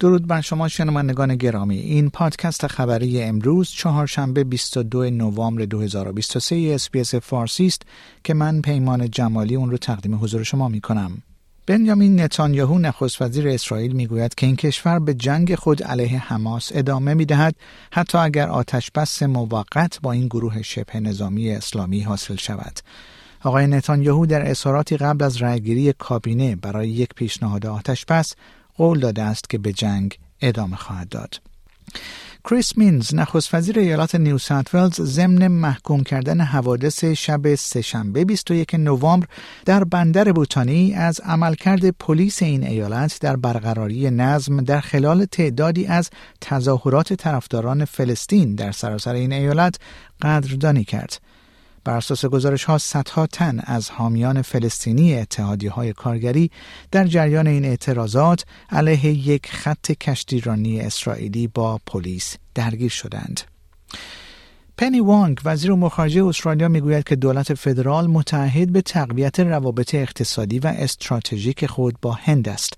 درود بر شما شنوندگان گرامی این پادکست خبری امروز چهارشنبه 22 نوامبر 2023 SBS فارسی است که من پیمان جمالی اون رو تقدیم حضور شما می کنم بنیامین نتانیاهو نخست وزیر اسرائیل می‌گوید که این کشور به جنگ خود علیه حماس ادامه می دهد حتی اگر آتش بس موقت با این گروه شبه نظامی اسلامی حاصل شود. آقای نتانیاهو در اظهاراتی قبل از رأیگیری کابینه برای یک پیشنهاد آتش بس قول داده است که به جنگ ادامه خواهد داد. کریس مینز نخست وزیر ایالات نیو ساوت ولز ضمن محکوم کردن حوادث شب سهشنبه 21 نوامبر در بندر بوتانی از عملکرد پلیس این ایالت در برقراری نظم در خلال تعدادی از تظاهرات طرفداران فلسطین در سراسر این ایالت قدردانی کرد. بر اساس گزارش ها صدها تن از حامیان فلسطینی اتحادی های کارگری در جریان این اعتراضات علیه یک خط کشتیرانی اسرائیلی با پلیس درگیر شدند. پنی وانگ وزیر امور خارجه استرالیا می‌گوید که دولت فدرال متعهد به تقویت روابط اقتصادی و استراتژیک خود با هند است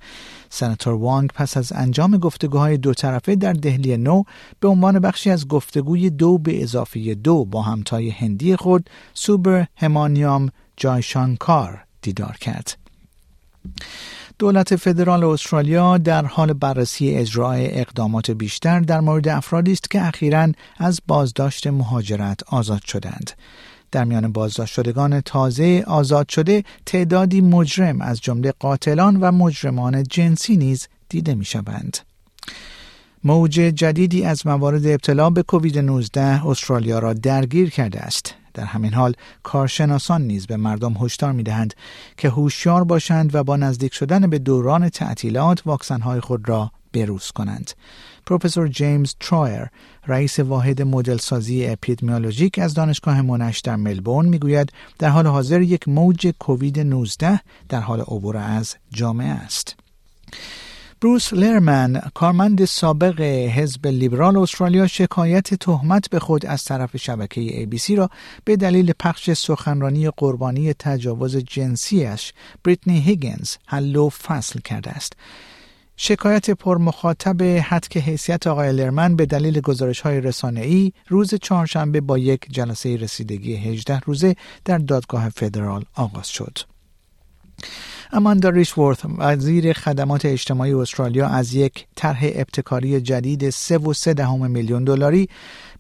سناتور وانگ پس از انجام گفتگوهای دو طرفه در دهلی نو به عنوان بخشی از گفتگوی دو به اضافه دو با همتای هندی خود سوبر همانیام جایشانکار دیدار کرد. دولت فدرال استرالیا در حال بررسی اجرای اقدامات بیشتر در مورد افرادی است که اخیرا از بازداشت مهاجرت آزاد شدند. در میان بازداشت شدگان تازه آزاد شده تعدادی مجرم از جمله قاتلان و مجرمان جنسی نیز دیده می شوند. موج جدیدی از موارد ابتلا به کووید 19 استرالیا را درگیر کرده است. در همین حال کارشناسان نیز به مردم هشدار می‌دهند که هوشیار باشند و با نزدیک شدن به دوران تعطیلات واکسنهای خود را بروز کنند. پروفسور جیمز ترایر رئیس واحد مدل سازی اپیدمیولوژیک از دانشگاه مونش در ملبورن می‌گوید در حال حاضر یک موج کووید 19 در حال عبور از جامعه است. بروس لرمن کارمند سابق حزب لیبرال استرالیا شکایت تهمت به خود از طرف شبکه ABC را به دلیل پخش سخنرانی قربانی تجاوز جنسیش بریتنی هیگنز حل و فصل کرده است. شکایت پرمخاطب حد حیثیت آقای لرمن به دلیل گزارش های رسانه ای روز چهارشنبه با یک جلسه رسیدگی 18 روزه در دادگاه فدرال آغاز شد. اماندا ریشورث وزیر خدمات اجتماعی استرالیا از یک طرح ابتکاری جدید 3.3 دهم میلیون دلاری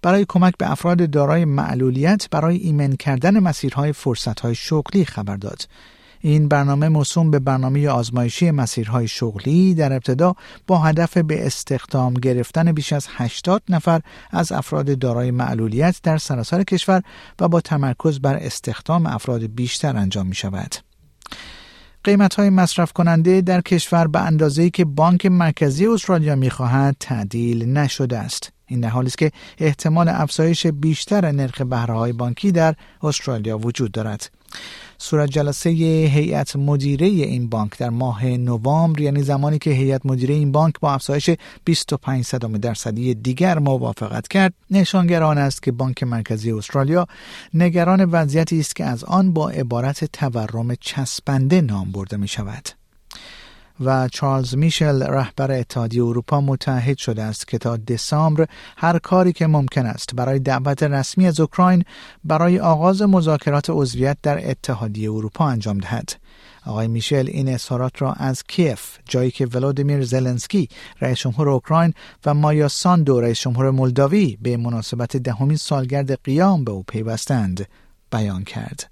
برای کمک به افراد دارای معلولیت برای ایمن کردن مسیرهای فرصتهای شغلی خبر داد. این برنامه موسوم به برنامه آزمایشی مسیرهای شغلی در ابتدا با هدف به استخدام گرفتن بیش از 80 نفر از افراد دارای معلولیت در سراسر کشور و با تمرکز بر استخدام افراد بیشتر انجام می شود. قیمت های مصرف کننده در کشور به اندازه‌ای که بانک مرکزی استرالیا می‌خواهد تعدیل نشده است. این در حالی است که احتمال افزایش بیشتر نرخ بهره بانکی در استرالیا وجود دارد. صورت جلسه هیئت مدیره این بانک در ماه نوامبر یعنی زمانی که هیئت مدیره این بانک با افزایش 25 درصدی دیگر موافقت کرد نشانگر آن است که بانک مرکزی استرالیا نگران وضعیتی است که از آن با عبارت تورم چسبنده نام برده می شود و چارلز میشل رهبر اتحادیه اروپا متحد شده است که تا دسامبر هر کاری که ممکن است برای دعوت رسمی از اوکراین برای آغاز مذاکرات عضویت در اتحادیه اروپا انجام دهد. آقای میشل این اظهارات را از کیف جایی که ولادیمیر زلنسکی رئیس جمهور اوکراین و مایا ساندو رئیس جمهور مولداوی به مناسبت دهمین سالگرد قیام به او پیوستند بیان کرد.